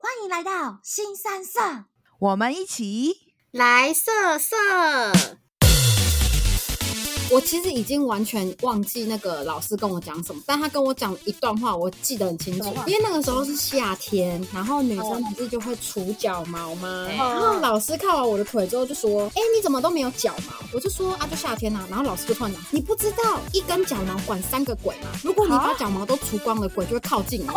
欢迎来到新三色，我们一起来色色。我其实已经完全忘记那个老师跟我讲什么，但他跟我讲一段话，我记得很清楚。因为那个时候是夏天，然后女生不是就会除脚毛吗？然后老师看完我的腿之后就说：“哎，你怎么都没有脚毛？”我就说：“啊，就夏天呐。”然后老师就突然讲：“你不知道一根脚毛管三个鬼吗？如果你把脚毛都除光了，鬼就会靠近你。”